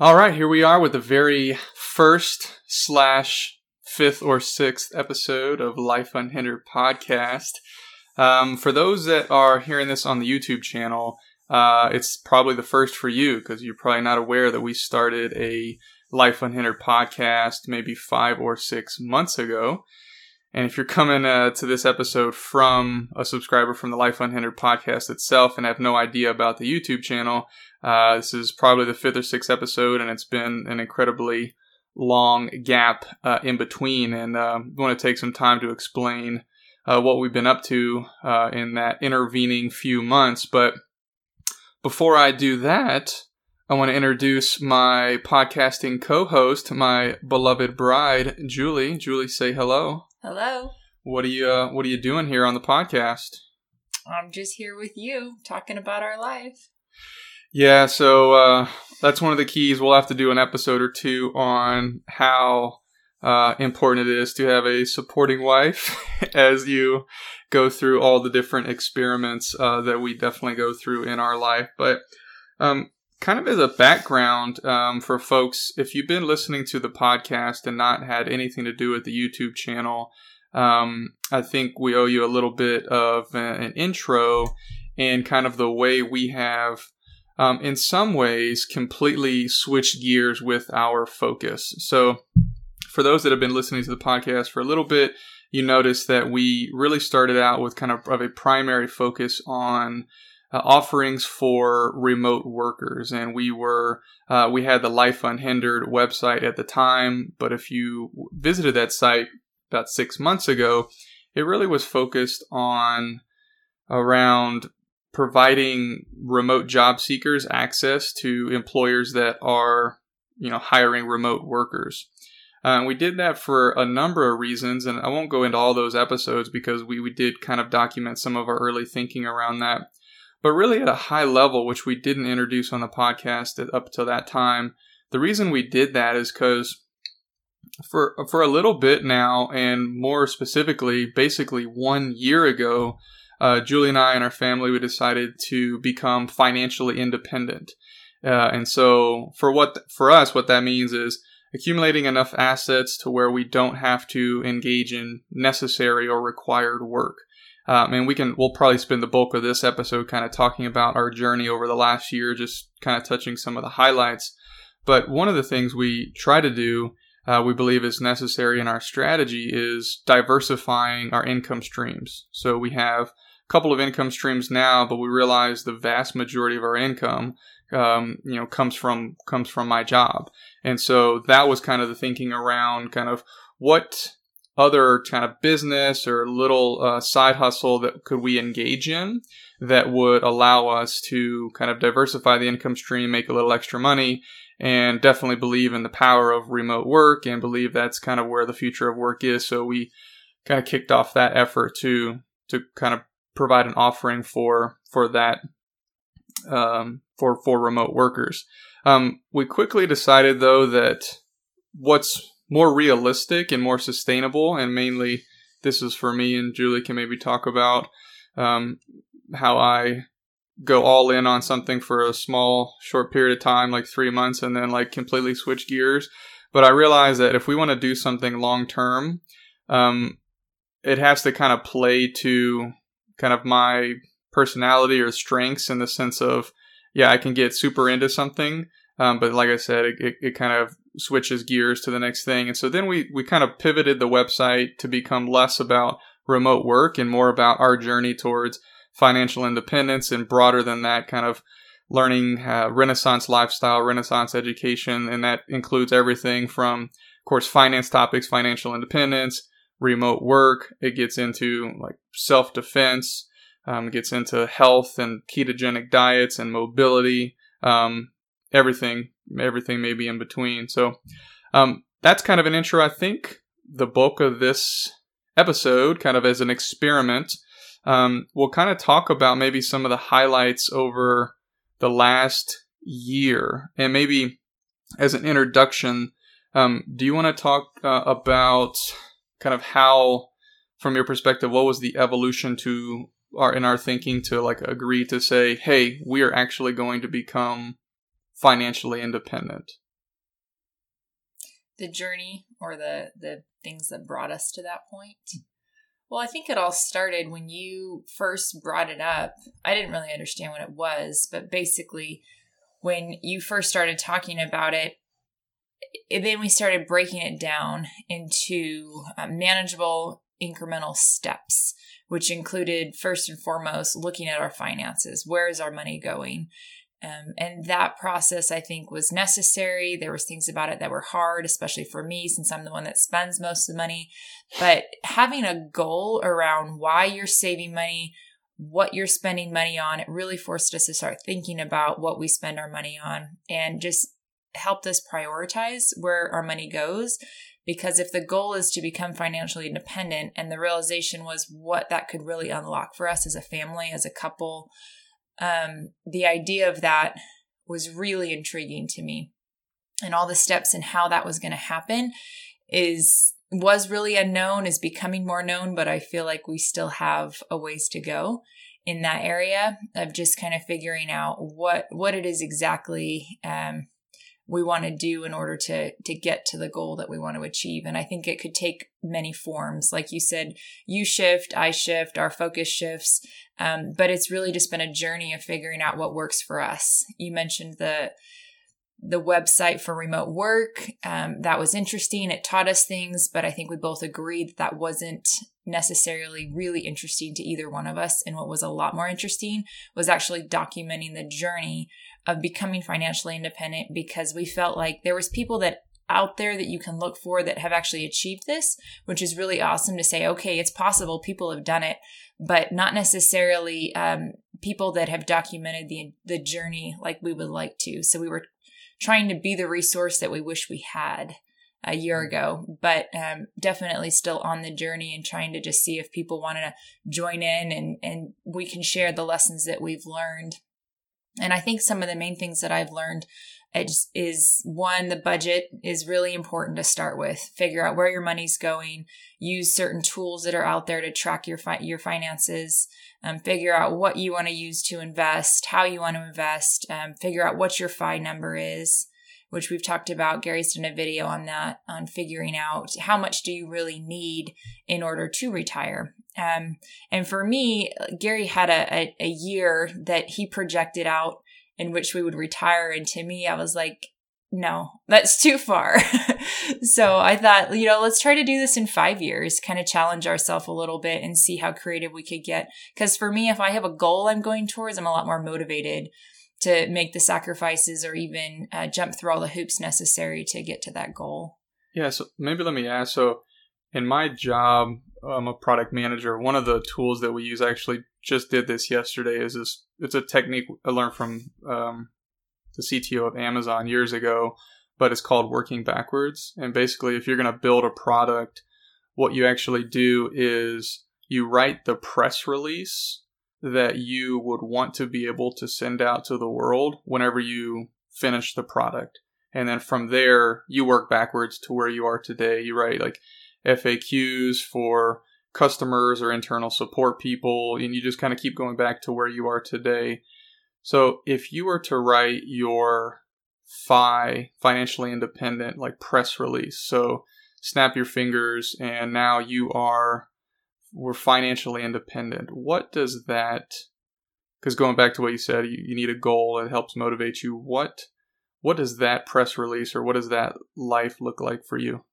All right, here we are with the very first slash fifth or sixth episode of Life Unhindered podcast. Um, for those that are hearing this on the YouTube channel, uh, it's probably the first for you because you're probably not aware that we started a Life Unhindered podcast maybe five or six months ago. And if you're coming uh, to this episode from a subscriber from the Life Unhindered podcast itself and have no idea about the YouTube channel, uh, this is probably the fifth or sixth episode, and it's been an incredibly long gap uh, in between. And uh, I want to take some time to explain uh, what we've been up to uh, in that intervening few months. But before I do that, I want to introduce my podcasting co-host, my beloved bride, Julie. Julie, say hello. Hello. What are you uh, What are you doing here on the podcast? I'm just here with you, talking about our life. Yeah, so uh, that's one of the keys. We'll have to do an episode or two on how uh, important it is to have a supporting wife as you go through all the different experiments uh, that we definitely go through in our life. But um, kind of as a background um, for folks, if you've been listening to the podcast and not had anything to do with the YouTube channel, um, I think we owe you a little bit of an intro and kind of the way we have um, in some ways completely switched gears with our focus. So, for those that have been listening to the podcast for a little bit, you notice that we really started out with kind of, of a primary focus on uh, offerings for remote workers, and we were uh, we had the Life Unhindered website at the time. But if you visited that site about six months ago, it really was focused on around providing remote job seekers access to employers that are, you know, hiring remote workers. Uh, we did that for a number of reasons, and I won't go into all those episodes because we, we did kind of document some of our early thinking around that. But really, at a high level, which we didn't introduce on the podcast up to that time, the reason we did that is because for for a little bit now, and more specifically, basically one year ago, uh, Julie and I and our family we decided to become financially independent. Uh, and so for what for us, what that means is accumulating enough assets to where we don't have to engage in necessary or required work. Um, and we can we'll probably spend the bulk of this episode kind of talking about our journey over the last year, just kind of touching some of the highlights. But one of the things we try to do, uh, we believe is necessary in our strategy, is diversifying our income streams. So we have couple of income streams now, but we realize the vast majority of our income, um, you know, comes from comes from my job, and so that was kind of the thinking around kind of what other kind of business or little uh, side hustle that could we engage in that would allow us to kind of diversify the income stream, make a little extra money, and definitely believe in the power of remote work and believe that's kind of where the future of work is. So we kind of kicked off that effort to to kind of provide an offering for for that um, for for remote workers. Um, we quickly decided though that what's more realistic and more sustainable, and mainly this is for me and Julie can maybe talk about um, how I go all in on something for a small short period of time, like three months, and then like completely switch gears. But I realize that if we want to do something long term, um, it has to kind of play to kind of my personality or strengths in the sense of, yeah, I can get super into something. Um, but like I said, it, it, it, kind of switches gears to the next thing. And so then we, we kind of pivoted the website to become less about remote work and more about our journey towards financial independence and broader than that kind of learning uh, renaissance lifestyle renaissance education and that includes everything from of course finance topics financial independence remote work. It gets into like self defense. Um, gets into health and ketogenic diets and mobility. Um, everything, everything maybe in between. So um, that's kind of an intro. I think the bulk of this episode, kind of as an experiment, um, we'll kind of talk about maybe some of the highlights over the last year, and maybe as an introduction. Um, do you want to talk uh, about kind of how, from your perspective, what was the evolution to our in our thinking to like agree to say, hey, we are actually going to become financially independent. the journey or the the things that brought us to that point? Well, I think it all started when you first brought it up. I didn't really understand what it was, but basically, when you first started talking about it, then we started breaking it down into uh, manageable incremental steps, which included first and foremost looking at our finances. Where is our money going? Um, and that process, I think, was necessary. There was things about it that were hard, especially for me, since I'm the one that spends most of the money. But having a goal around why you're saving money, what you're spending money on, it really forced us to start thinking about what we spend our money on and just helped us prioritize where our money goes. Because if the goal is to become financially independent, and the realization was what that could really unlock for us as a family, as a couple, um, the idea of that was really intriguing to me. And all the steps and how that was going to happen is was really unknown is becoming more known but i feel like we still have a ways to go in that area of just kind of figuring out what what it is exactly um, we want to do in order to to get to the goal that we want to achieve. And i think it could take many forms. Like you said you shift i shift our focus shifts. Um, but it's really just been a journey of figuring out what works for us. You mentioned the the website for remote work. Um, that was interesting. It taught us things but i think we both agreed that that wasn't necessarily really interesting to either one of us. And what was a lot more interesting was actually documenting the journey of becoming financially independent because we felt like there was people that out there that you can look for that have actually achieved this, which is really awesome to say, okay, it's possible people have done it, but not necessarily um, people that have documented the the journey like we would like to. So we were trying to be the resource that we wish we had a year ago, but um, definitely still on the journey and trying to just see if people want to join in and and we can share the lessons that we've learned and I think some of the main things that I've learned is, is one, the budget is really important to start with. Figure out where your money's going. Use certain tools that are out there to track your fi- your finances. Um, figure out what you want to use to invest, how you want to invest. Um, figure out what your FI number is, which we've talked about. Gary's done a video on that, on figuring out how much do you really need in order to retire. Um, and for me, Gary had a, a, a year that he projected out in which we would retire. And to me, I was like, no, that's too far. so I thought, you know, let's try to do this in five years, kind of challenge ourselves a little bit and see how creative we could get. Because for me, if I have a goal I'm going towards, I'm a lot more motivated to make the sacrifices or even uh, jump through all the hoops necessary to get to that goal. Yeah. So maybe let me ask. So in my job, I'm a product manager. One of the tools that we use, I actually just did this yesterday, is this. It's a technique I learned from um, the CTO of Amazon years ago, but it's called working backwards. And basically, if you're going to build a product, what you actually do is you write the press release that you would want to be able to send out to the world whenever you finish the product. And then from there, you work backwards to where you are today. You write like FAQs for customers or internal support people, and you just kind of keep going back to where you are today. So if you were to write your FI, financially independent, like press release, so snap your fingers and now you are, we're financially independent. What does that, because going back to what you said, you, you need a goal that helps motivate you. What, what does that press release or what does that life look like for you?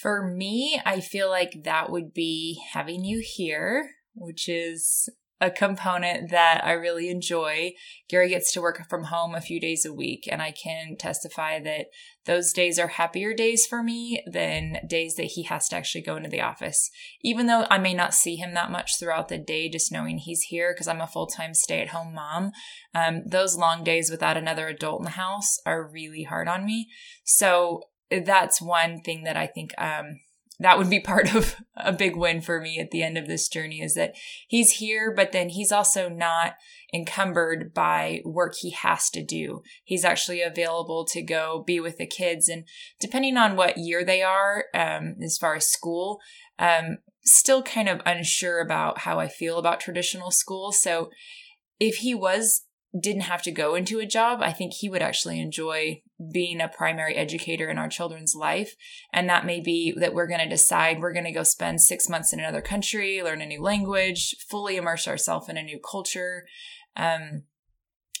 For me, I feel like that would be having you here, which is a component that I really enjoy. Gary gets to work from home a few days a week, and I can testify that those days are happier days for me than days that he has to actually go into the office. Even though I may not see him that much throughout the day, just knowing he's here because I'm a full time stay at home mom, um, those long days without another adult in the house are really hard on me. So that's one thing that I think um, that would be part of a big win for me at the end of this journey is that he's here, but then he's also not encumbered by work he has to do. He's actually available to go be with the kids. And depending on what year they are, um, as far as school, um, still kind of unsure about how I feel about traditional school. So if he was didn't have to go into a job, I think he would actually enjoy being a primary educator in our children's life. And that may be that we're going to decide we're going to go spend six months in another country, learn a new language, fully immerse ourselves in a new culture. Um,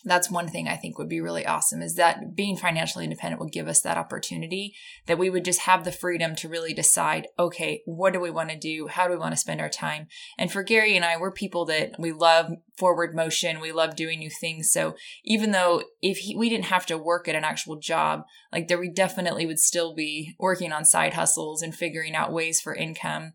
that's one thing I think would be really awesome is that being financially independent would give us that opportunity that we would just have the freedom to really decide, okay, what do we want to do? How do we want to spend our time? And for Gary and I, we're people that we love forward motion. We love doing new things. So even though if he, we didn't have to work at an actual job, like there, we definitely would still be working on side hustles and figuring out ways for income.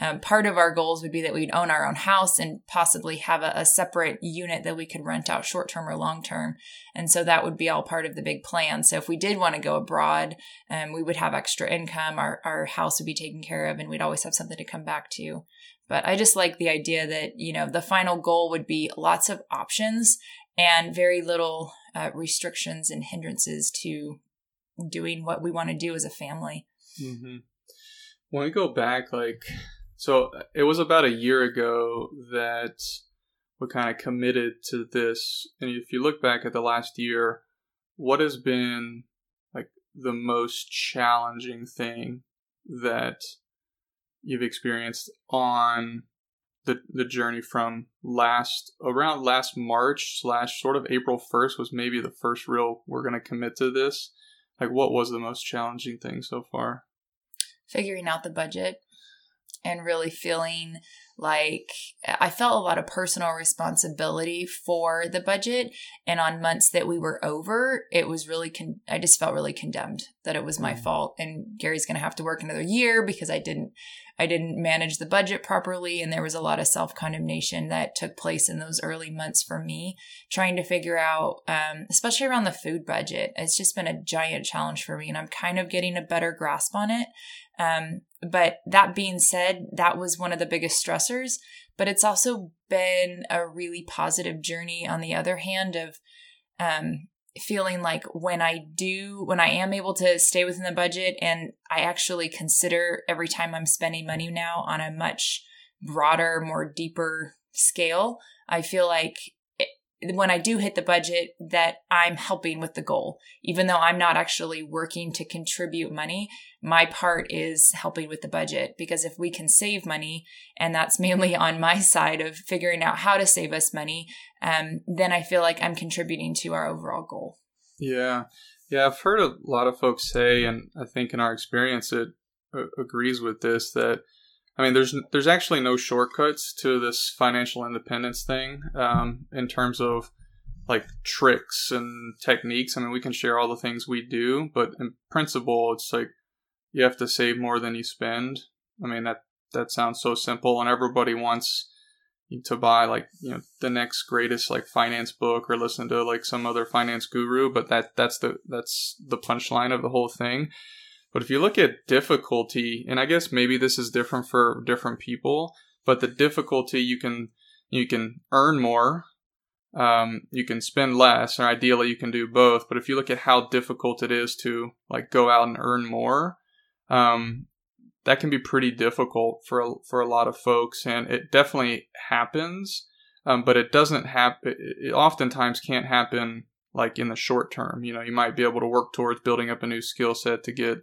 Um, part of our goals would be that we'd own our own house and possibly have a, a separate unit that we could rent out short term or long term. And so that would be all part of the big plan. So if we did want to go abroad, um, we would have extra income, our, our house would be taken care of, and we'd always have something to come back to. But I just like the idea that, you know, the final goal would be lots of options and very little uh, restrictions and hindrances to doing what we want to do as a family. Mm-hmm. When we go back, like so it was about a year ago that we kind of committed to this. And if you look back at the last year, what has been like the most challenging thing that you've experienced on the the journey from last around last March slash sort of April first was maybe the first real we're gonna commit to this. Like what was the most challenging thing so far? Figuring out the budget and really feeling like I felt a lot of personal responsibility for the budget. And on months that we were over, it was really, con- I just felt really condemned that it was my mm. fault. And Gary's going to have to work another year because I didn't, I didn't manage the budget properly. And there was a lot of self condemnation that took place in those early months for me, trying to figure out, um, especially around the food budget. It's just been a giant challenge for me. And I'm kind of getting a better grasp on it. Um, but that being said, that was one of the biggest stressors. But it's also been a really positive journey on the other hand of um, feeling like when I do, when I am able to stay within the budget and I actually consider every time I'm spending money now on a much broader, more deeper scale, I feel like when I do hit the budget that I'm helping with the goal. Even though I'm not actually working to contribute money, my part is helping with the budget because if we can save money, and that's mainly on my side of figuring out how to save us money, um, then I feel like I'm contributing to our overall goal. Yeah. Yeah, I've heard a lot of folks say, and I think in our experience it uh, agrees with this, that I mean, there's there's actually no shortcuts to this financial independence thing um, in terms of like tricks and techniques. I mean, we can share all the things we do, but in principle, it's like you have to save more than you spend. I mean, that that sounds so simple, and everybody wants to buy like you know the next greatest like finance book or listen to like some other finance guru, but that that's the that's the punchline of the whole thing. But if you look at difficulty, and I guess maybe this is different for different people, but the difficulty you can you can earn more, um, you can spend less, or ideally you can do both. But if you look at how difficult it is to like go out and earn more, um, that can be pretty difficult for a, for a lot of folks, and it definitely happens. Um, but it doesn't happen. It oftentimes can't happen like in the short term. You know, you might be able to work towards building up a new skill set to get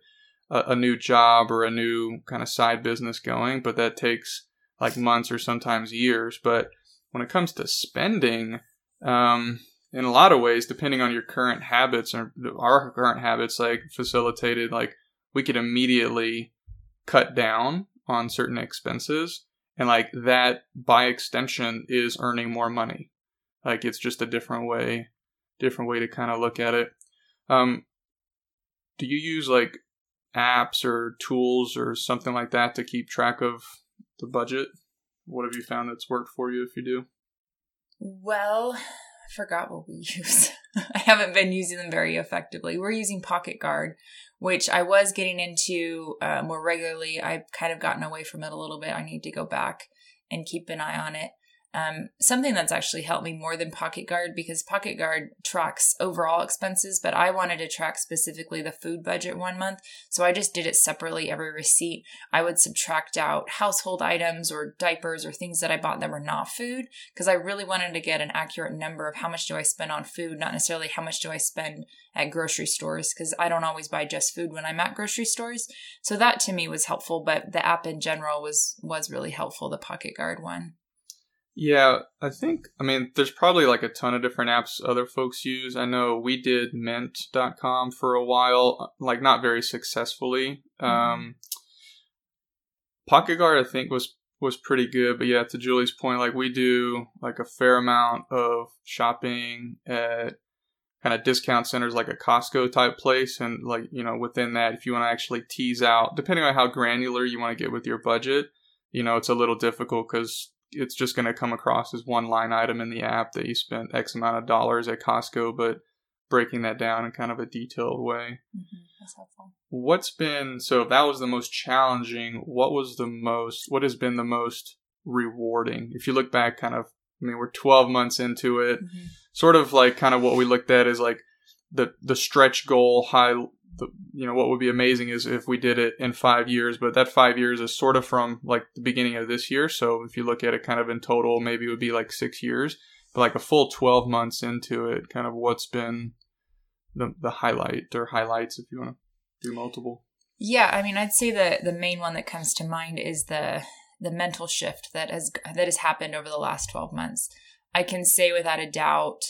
a, a new job or a new kind of side business going, but that takes like months or sometimes years. But when it comes to spending, um, in a lot of ways, depending on your current habits or our current habits, like facilitated, like we could immediately cut down on certain expenses. And like that by extension is earning more money. Like it's just a different way, different way to kind of look at it. Um, do you use like apps or tools or something like that to keep track of the budget? What have you found that's worked for you if you do? Well, I forgot what we use. I haven't been using them very effectively. We're using PocketGuard, which I was getting into uh, more regularly. I've kind of gotten away from it a little bit. I need to go back and keep an eye on it. Um, something that's actually helped me more than PocketGuard because PocketGuard tracks overall expenses, but I wanted to track specifically the food budget one month. So I just did it separately every receipt. I would subtract out household items or diapers or things that I bought that were not food because I really wanted to get an accurate number of how much do I spend on food, not necessarily how much do I spend at grocery stores because I don't always buy just food when I'm at grocery stores. So that to me was helpful, but the app in general was was really helpful, the PocketGuard one. Yeah, I think, I mean, there's probably like a ton of different apps other folks use. I know we did mint.com for a while, like not very successfully. Mm-hmm. Um, PocketGuard, I think, was was pretty good, but yeah, to Julie's point, like we do like a fair amount of shopping at kind of discount centers like a Costco type place. And like, you know, within that, if you want to actually tease out, depending on how granular you want to get with your budget, you know, it's a little difficult because it's just going to come across as one line item in the app that you spent X amount of dollars at Costco, but breaking that down in kind of a detailed way. Mm-hmm. That's helpful. What's been so if that was the most challenging, what was the most what has been the most rewarding? If you look back kind of I mean we're 12 months into it. Mm-hmm. Sort of like kind of what we looked at is like the the stretch goal high the, you know what would be amazing is if we did it in five years but that five years is sort of from like the beginning of this year. So if you look at it kind of in total maybe it would be like six years but like a full 12 months into it kind of what's been the, the highlight or highlights if you want to do multiple. Yeah i mean i'd say the the main one that comes to mind is the the mental shift that has that has happened over the last 12 months. I can say without a doubt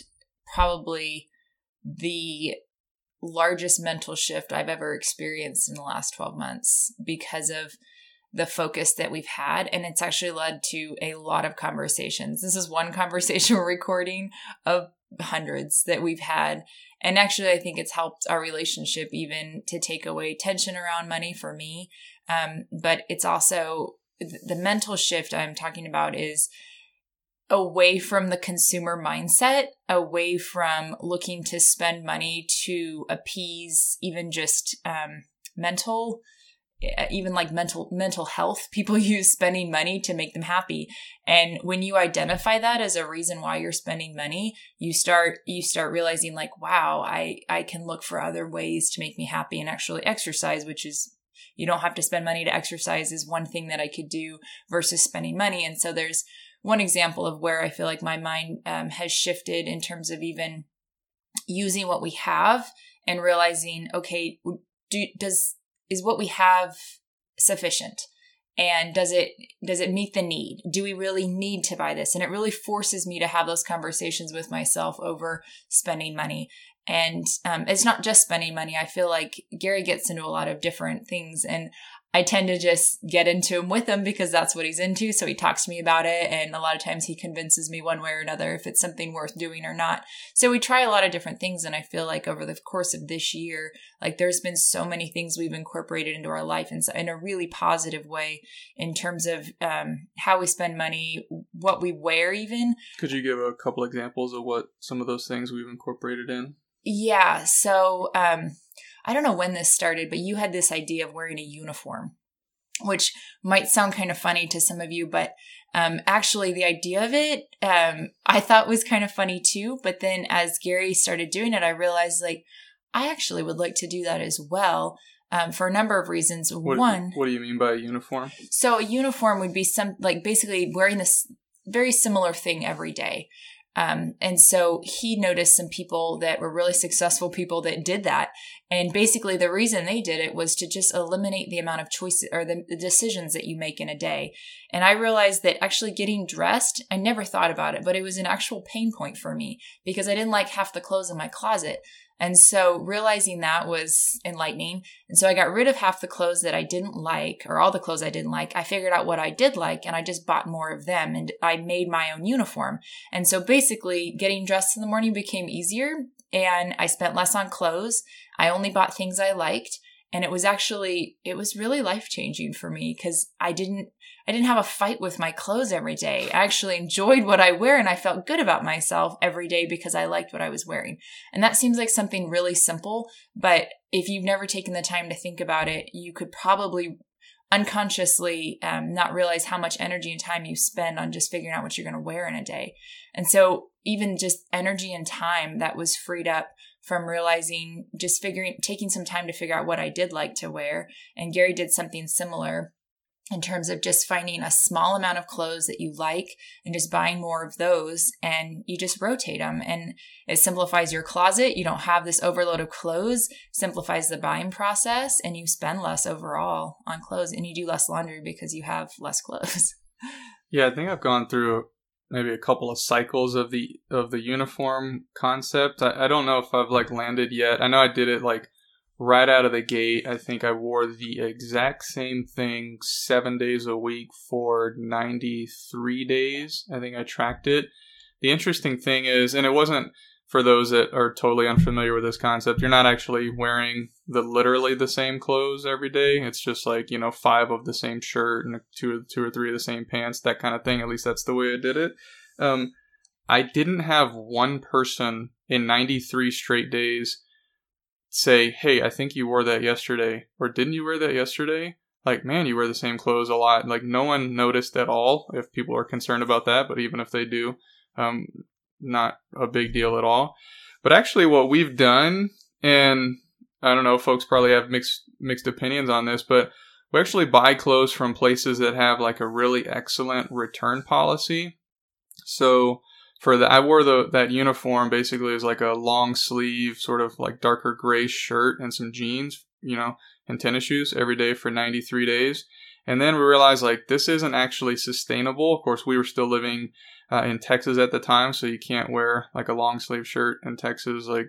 probably the largest mental shift I've ever experienced in the last 12 months because of the focus that we've had. And it's actually led to a lot of conversations. This is one conversation we're recording of hundreds that we've had. And actually, I think it's helped our relationship even to take away tension around money for me. Um, but it's also the mental shift I'm talking about is away from the consumer mindset, away from looking to spend money to appease even just um, mental even like mental mental health. People use spending money to make them happy. And when you identify that as a reason why you're spending money you start you start realizing like wow i i can look for other ways to make me happy and actually exercise which is you don't have to spend money to exercise is one thing that i could do versus spending money. And so there's one example of where I feel like my mind um, has shifted in terms of even using what we have and realizing, okay, do, does is what we have sufficient? and does it does it meet the need? Do we really need to buy this? And it really forces me to have those conversations with myself over spending money. And um, it's not just spending money. I feel like gary gets into a lot of different things. And I tend to just get into him with him because that's what he's into. So he talks to me about it. And a lot of times he convinces me one way or another if it's something worth doing or not. So we try a lot of different things. And I feel like over the course of this year, like there's been so many things we've incorporated into our life in, in a really positive way in terms of um, how we spend money, what we wear, even. Could you give a couple examples of what some of those things we've incorporated in? Yeah. So, um, I don't know when this started, but you had this idea of wearing a uniform, which might sound kind of funny to some of you, but um, actually, the idea of it um, I thought was kind of funny too. But then as Gary started doing it, I realized like I actually would like to do that as well. Um, for a number of reasons. What, One, what do you mean by a uniform? So a uniform would be some like basically wearing this very similar thing every day. Um, and so he noticed some people that were really successful people that did that. And basically, the reason they did it was to just eliminate the amount of choices or the, the decisions that you make in a day. And I realized that actually getting dressed, I never thought about it, but it was an actual pain point for me because I didn't like half the clothes in my closet. And so realizing that was enlightening. And so I got rid of half the clothes that I didn't like, or all the clothes I didn't like. I figured out what I did like and I just bought more of them and I made my own uniform. And so basically getting dressed in the morning became easier and I spent less on clothes. I only bought things I liked. And it was actually, it was really life changing for me because I didn't I didn't have a fight with my clothes every day. I actually enjoyed what I wear and I felt good about myself every day because I liked what I was wearing. And that seems like something really simple, but if you've never taken the time to think about it, you could probably unconsciously um, not realize how much energy and time you spend on just figuring out what you're going to wear in a day. And so even just energy and time that was freed up from realizing just figuring taking some time to figure out what I did like to wear. And Gary did something similar in terms of just finding a small amount of clothes that you like and just buying more of those and you just rotate them and it simplifies your closet. You don't have this overload of clothes. Simplifies the buying process and you spend less overall on clothes and you do less laundry because you have less clothes. Yeah i think i've gone through maybe a couple of cycles of the of the uniform concept i, I don't know if i've like landed yet i know i did it like right out of the gate, I think I wore the exact same thing seven days a week for 93 days. I think I tracked it. The interesting thing is, and it wasn't for those that are totally unfamiliar with this concept, you're not actually wearing the literally the same clothes every day. It's just like, you know, five of the same shirt and two, two or three of the same pants, that kind of thing. At least that's the way I did it. Um, I didn't have one person in 93 straight days say, "Hey, I think you wore that yesterday," or "Didn't you wear that yesterday?" Like, man, you wear the same clothes a lot. Like, no one noticed at all. If people are concerned about that, but even if they do, um, not a big deal at all. But actually, what we've done, and I don't know, folks probably have mixed mixed opinions on this, but we actually buy clothes from places that have like a really excellent return policy. So for the I wore the that uniform basically is like a long sleeve sort of like darker gray shirt and some jeans, you know, and tennis shoes every day for 93 days. And then we realized like this isn't actually sustainable. Of course, we were still living uh, in Texas at the time, so you can't wear like a long sleeve shirt in Texas like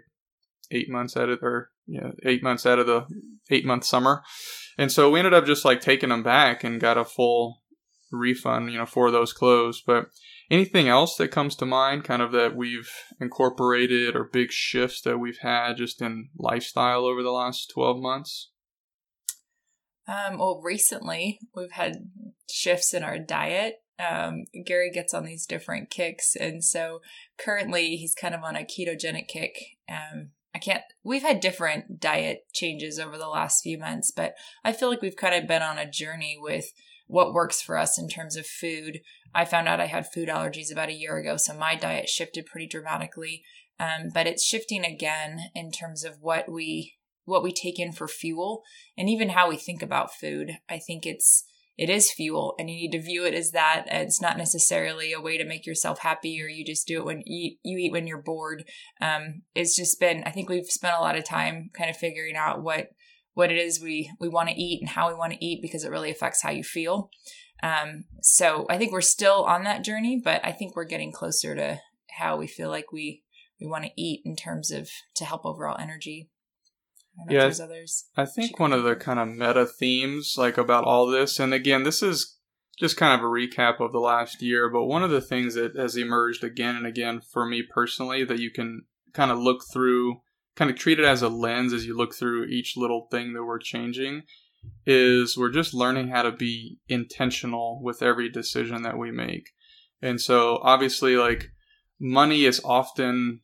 eight months out of or yeah eight months out of the eight month summer. And so we ended up just like taking them back and got a full refund, you know, for those clothes. But Anything else that comes to mind, kind of that we've incorporated or big shifts that we've had just in lifestyle over the last 12 months? Um, well, recently we've had shifts in our diet. Um, Gary gets on these different kicks, and so currently he's kind of on a ketogenic kick. Um, I can't, we've had different diet changes over the last few months, but I feel like we've kind of been on a journey with what works for us in terms of food. I found out I had food allergies about a year ago, so my diet shifted pretty dramatically. Um, but it's shifting again in terms of what we what we take in for fuel and even how we think about food. I think it's it is fuel and you need to view it as that. It's not necessarily a way to make yourself happy or you just do it when you, you eat when you're bored. Um, it's just been, I think we've spent a lot of time kind of figuring out what what it is we we want to eat and how we want to eat because it really affects how you feel. Um, so I think we're still on that journey, but I think we're getting closer to how we feel like we we want to eat in terms of to help overall energy. Yeah, I think one of the kind of meta themes like about all this, and again, this is just kind of a recap of the last year, but one of the things that has emerged again and again for me personally that you can kind of look through kind of treat it as a lens as you look through each little thing that we're changing is we're just learning how to be intentional with every decision that we make. And so obviously like money is often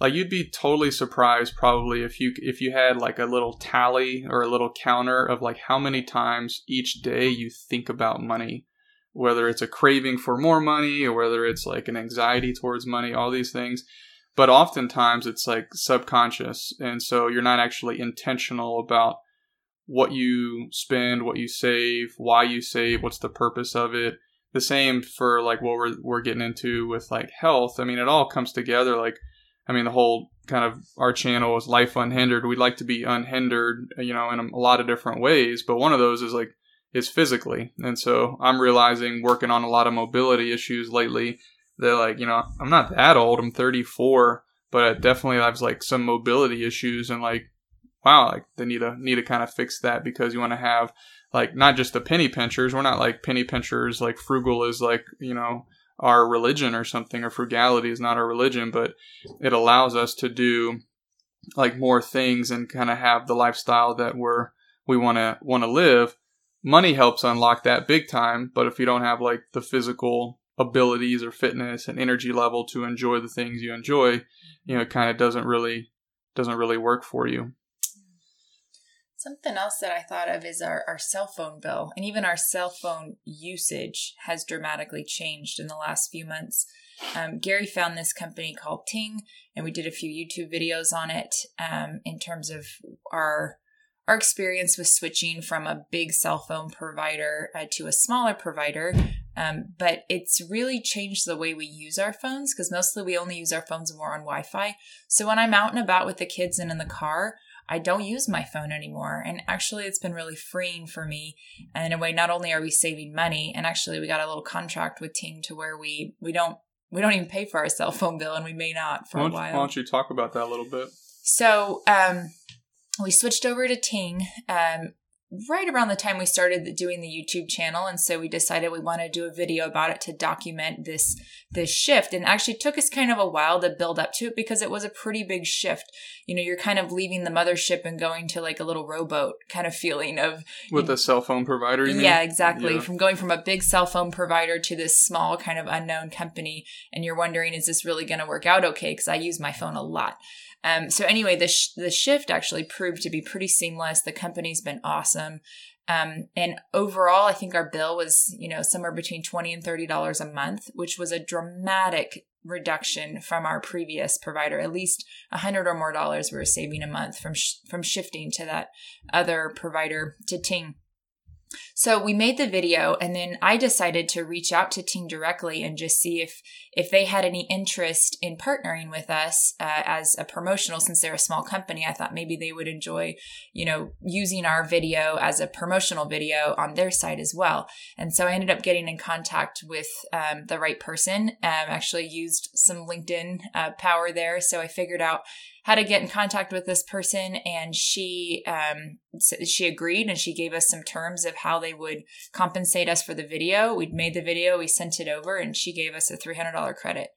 like you'd be totally surprised probably if you if you had like a little tally or a little counter of like how many times each day you think about money. Whether it's a craving for more money or whether it's like an anxiety towards money all these things. But oftentimes it's like subconscious. And so you're not actually intentional about what you spend what you save why you save what's the purpose of it. The same for like what we're, we're getting into with like health. I mean it all comes together like i mean the whole kind of our channel is life unhindered we'd like to be unhindered you know in a lot of different ways but one of those is like is physically and so i'm realizing working on a lot of mobility issues lately they're like, you know, I'm not that old. I'm 34, but I definitely I have like some mobility issues and like, wow, like they need to need to kind of fix that because you want to have like not just the penny pinchers. We're not like penny pinchers. Like frugal is like you know our religion or something, or frugality is not our religion, but it allows us to do like more things and kind of have the lifestyle that we're we want to want to live. Money helps unlock that big time, but if you don't have like the physical abilities or fitness and energy level to enjoy the things you enjoy, you know, it kind of doesn't really doesn't really work for you. Something else that I thought of is our, our cell phone bill, and even our cell phone usage has dramatically changed in the last few months. Um, Gary found this company called Ting, and we did a few YouTube videos on it um, in terms of our our experience with switching from a big cell phone provider uh, to a smaller provider. Um, but it's really changed the way we use our phones because mostly we only use our phones more on Wi Fi. So when I'm out and about with the kids and in the car, I don't use my phone anymore. And actually, it's been really freeing for me. And in a way, not only are we saving money, and actually, we got a little contract with Ting to where we we don't we don't even pay for our cell phone bill, and we may not for a while. Why don't you talk about that a little bit? So, um, we switched over to Ting. Um, right around the time we started doing the YouTube channel and so we decided we want to do a video about it to document this this shift and actually took us kind of a while to build up to it because it was a pretty big shift. You know, you're kind of leaving the mothership and going to like a little rowboat kind of feeling of with a cell phone provider, Yeah, exactly. Yeah. From going from a big cell phone provider to this small kind of unknown company and you're wondering is this really going to work out okay because I use my phone a lot. Um, so anyway, the sh- the shift actually proved to be pretty seamless. The company's been awesome. Um, and overall, I think our bill was, you know, somewhere between twenty and thirty dollars a month, which was a dramatic reduction from our previous provider. At least a hundred or more dollars we were saving a month from sh- from shifting to that other provider to Ting. So we made the video and then I decided to reach out to Ting directly and just see if if they had any interest in partnering with us uh, as a promotional since they're a small company. I thought maybe they would enjoy, you know, using our video as a promotional video on their site as well. And so I ended up getting in contact with um, the right person. Um, actually used some LinkedIn uh, power there, so I figured out how to get in contact with this person and she um, she agreed and she gave us some terms of how they would compensate us for the video. We'd made the video we sent it over and she gave us a $300 credit.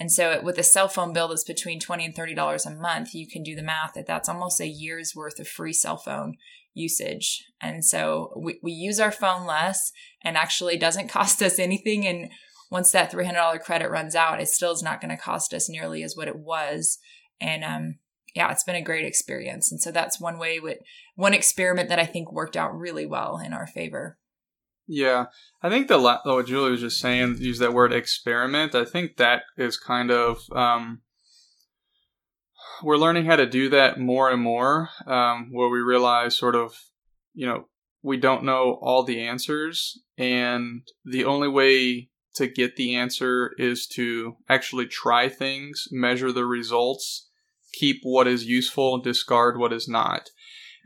And so with a cell phone bill that's between 20 and $30 a month you can do the math that that's almost a year's worth of free cell phone usage. And so we, we use our phone less and actually doesn't cost us anything and once that $300 credit runs out it still is not going to cost us nearly as what it was and um, yeah, it's been a great experience. And so that's one way with one experiment that I think worked out really well in our favor. Yeah, I think the what Julie was just saying, use that word experiment. I think that is kind of um, we're learning how to do that more and more, um, where we realize sort of, you know, we don't know all the answers, and the only way to get the answer is to actually try things, measure the results, keep what is useful, discard what is not.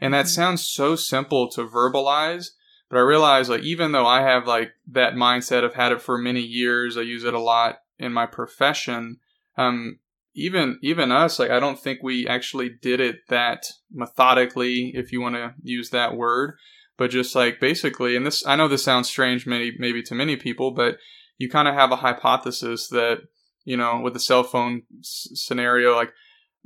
And that mm-hmm. sounds so simple to verbalize, but I realize like even though I have like that mindset, I've had it for many years, I use it a lot in my profession. Um, even even us, like I don't think we actually did it that methodically, if you want to use that word. But just like basically, and this I know this sounds strange, maybe maybe to many people, but you kind of have a hypothesis that you know with the cell phone s- scenario, like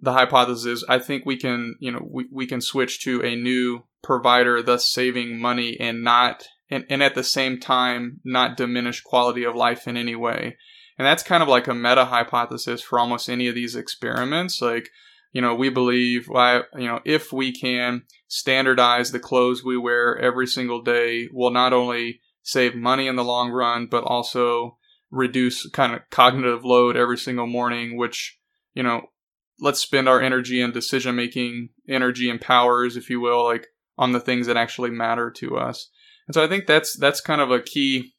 the hypothesis is I think we can, you know, we, we can switch to a new provider, thus saving money and not, and, and at the same time, not diminish quality of life in any way. And that's kind of like a meta hypothesis for almost any of these experiments. Like, you know, we believe, why you know, if we can standardize the clothes we wear every single day, will not only save money in the long run, but also reduce kind of cognitive load every single morning, which, you know, let's spend our energy and decision making energy and powers, if you will, like on the things that actually matter to us. And so I think that's that's kind of a key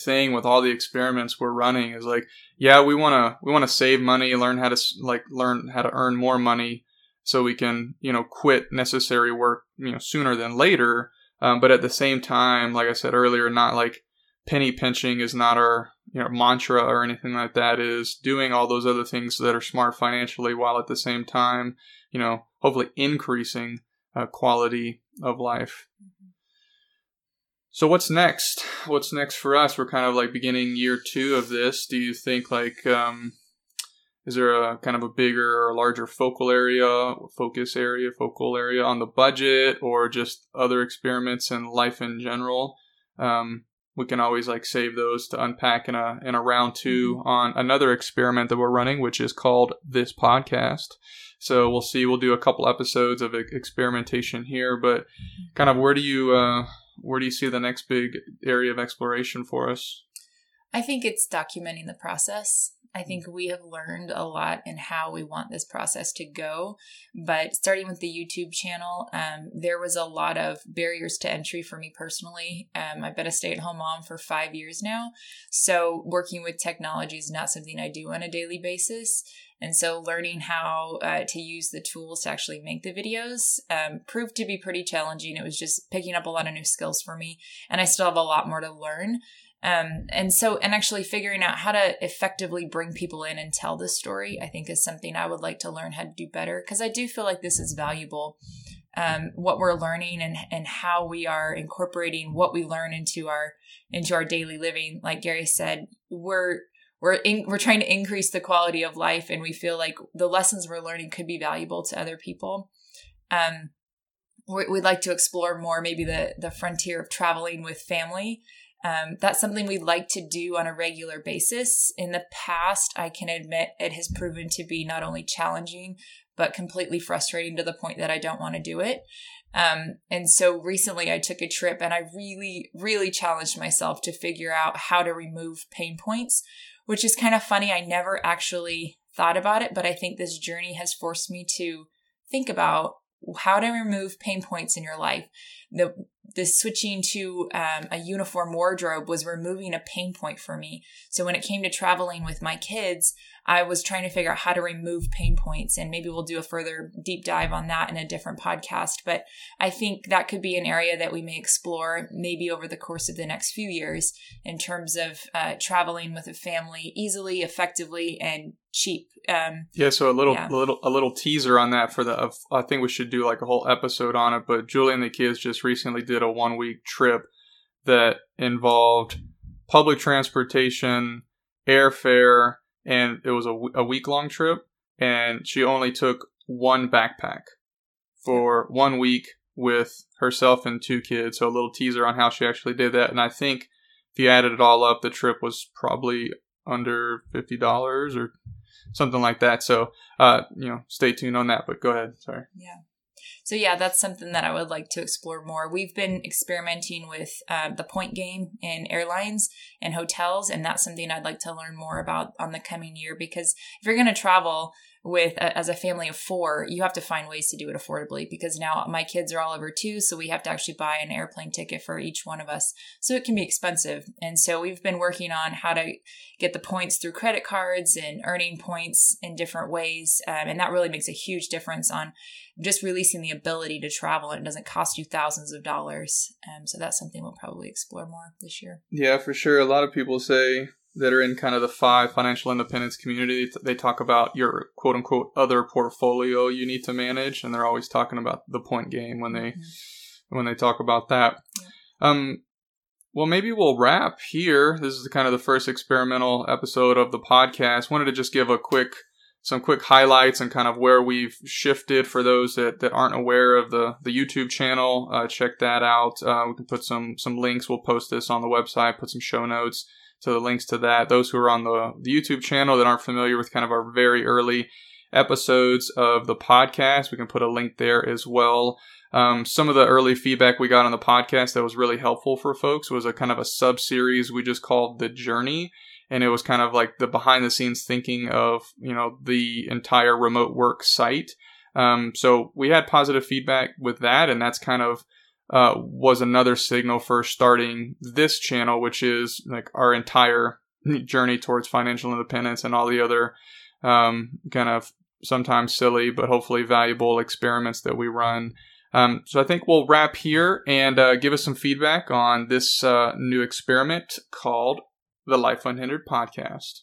thing with all the experiments we're running is like, yeah, we want to we want to save money, learn how to like learn how to earn more money so we can, you know, quit necessary work, you know, sooner than later. Um, but at the same time, like I said earlier, not like penny pinching is not our you know mantra or anything like that. Is doing all those other things that are smart financially while at the same time you know hopefully increasing uh, quality of life. So what's next? What's next for us? We're kind of like beginning year two of this. Do you think like um, is there a kind of a bigger or larger focal area focus area focal area on the budget or just other experiments in life in general um, we can always like save those to unpack in a in a round 2 mm-hmm. on another experiment that we're running, which is called this podcast. So we'll see. We'll do a couple episodes of experimentation here, but kind of where do you uh, where do you see the next big area of exploration for us? I think it's documenting the process. I think we have learned a lot in how we want this process to go. But starting with the YouTube channel, um, there was a lot of barriers to entry for me personally. Um, I've been a stay at home mom for five years now. So working with technology is not something I do on a daily basis. And so learning how uh, to use the tools to actually make the videos um, proved to be pretty challenging. It was just picking up a lot of new skills for me. And I still have a lot more to learn. Um, and so, and actually figuring out how to effectively bring people in and tell the story, I think is something I would like to learn how to do better because I do feel like this is valuable. Um, what we're learning and and how we are incorporating what we learn into our into our daily living. Like Gary said, we're we're in, we're trying to increase the quality of life, and we feel like the lessons we're learning could be valuable to other people. Um, we'd like to explore more maybe the the frontier of traveling with family um, that's something we'd like to do on a regular basis. In the past, I can admit it has proven to be not only challenging, but completely frustrating to the point that I don't want to do it. Um, and so recently I took a trip and I really, really challenged myself to figure out how to remove pain points, which is kind of funny. I never actually thought about it, but I think this journey has forced me to think about how to remove pain points in your life. The the switching to um, a uniform wardrobe was removing a pain point for me. So when it came to traveling with my kids, I was trying to figure out how to remove pain points, and maybe we'll do a further deep dive on that in a different podcast. But I think that could be an area that we may explore maybe over the course of the next few years in terms of uh, traveling with a family easily, effectively, and cheap. Um, yeah, so a little, yeah. a little, a little teaser on that for the. Uh, I think we should do like a whole episode on it. But Julie and the kids just recently did a one week trip that involved public transportation, airfare, and it was a, a week long trip. And she only took one backpack for one week with herself and two kids. So a little teaser on how she actually did that. And I think if you added it all up, the trip was probably under fifty dollars or something like that. So, uh, you know, stay tuned on that. But go ahead. Sorry. Yeah. So yeah, that's something that I would like to explore more. We've been experimenting with uh, the point game in airlines and hotels, and that's something I'd like to learn more about on the coming year. Because if you're going to travel, with a, as a family of four, you have to find ways to do it affordably because now my kids are all over two, so we have to actually buy an airplane ticket for each one of us. So it can be expensive. And so we've been working on how to get the points through credit cards and earning points in different ways. Um, and that really makes a huge difference on just releasing the ability to travel and it doesn't cost you thousands of dollars. Um, so that's something we'll probably explore more this year. Yeah, for sure. A lot of people say that are in kind of the five financial independence community. They talk about your quote unquote other portfolio you need to manage, and they're always talking about the point game when they mm-hmm. when they talk about that. Yeah. Um, well, maybe we'll wrap here. This is kind of the first experimental episode of the podcast. Wanted to just give a quick some quick highlights and kind of where we've shifted for those that, that aren't aware of the, the YouTube channel. Uh, check that out. Uh, we can put some some links. We'll post this on the website. Put some show notes to the links to that. Those who are on the, the YouTube channel that aren't familiar with kind of our very early episodes of the podcast, we can put a link there as well. Um, some of the early feedback we got on the podcast that was really helpful for folks was a kind of a sub series we just called The Journey. And it was kind of like the behind the scenes thinking of, you know, the entire remote work site. Um, so we had positive feedback with that. And that's kind of uh, was another signal for starting this channel, which is like our entire journey towards financial independence and all the other um, kind of sometimes silly but hopefully valuable experiments that we run. Um, so I think we'll wrap here and uh, give us some feedback on this uh, new experiment called the Life Unhindered podcast.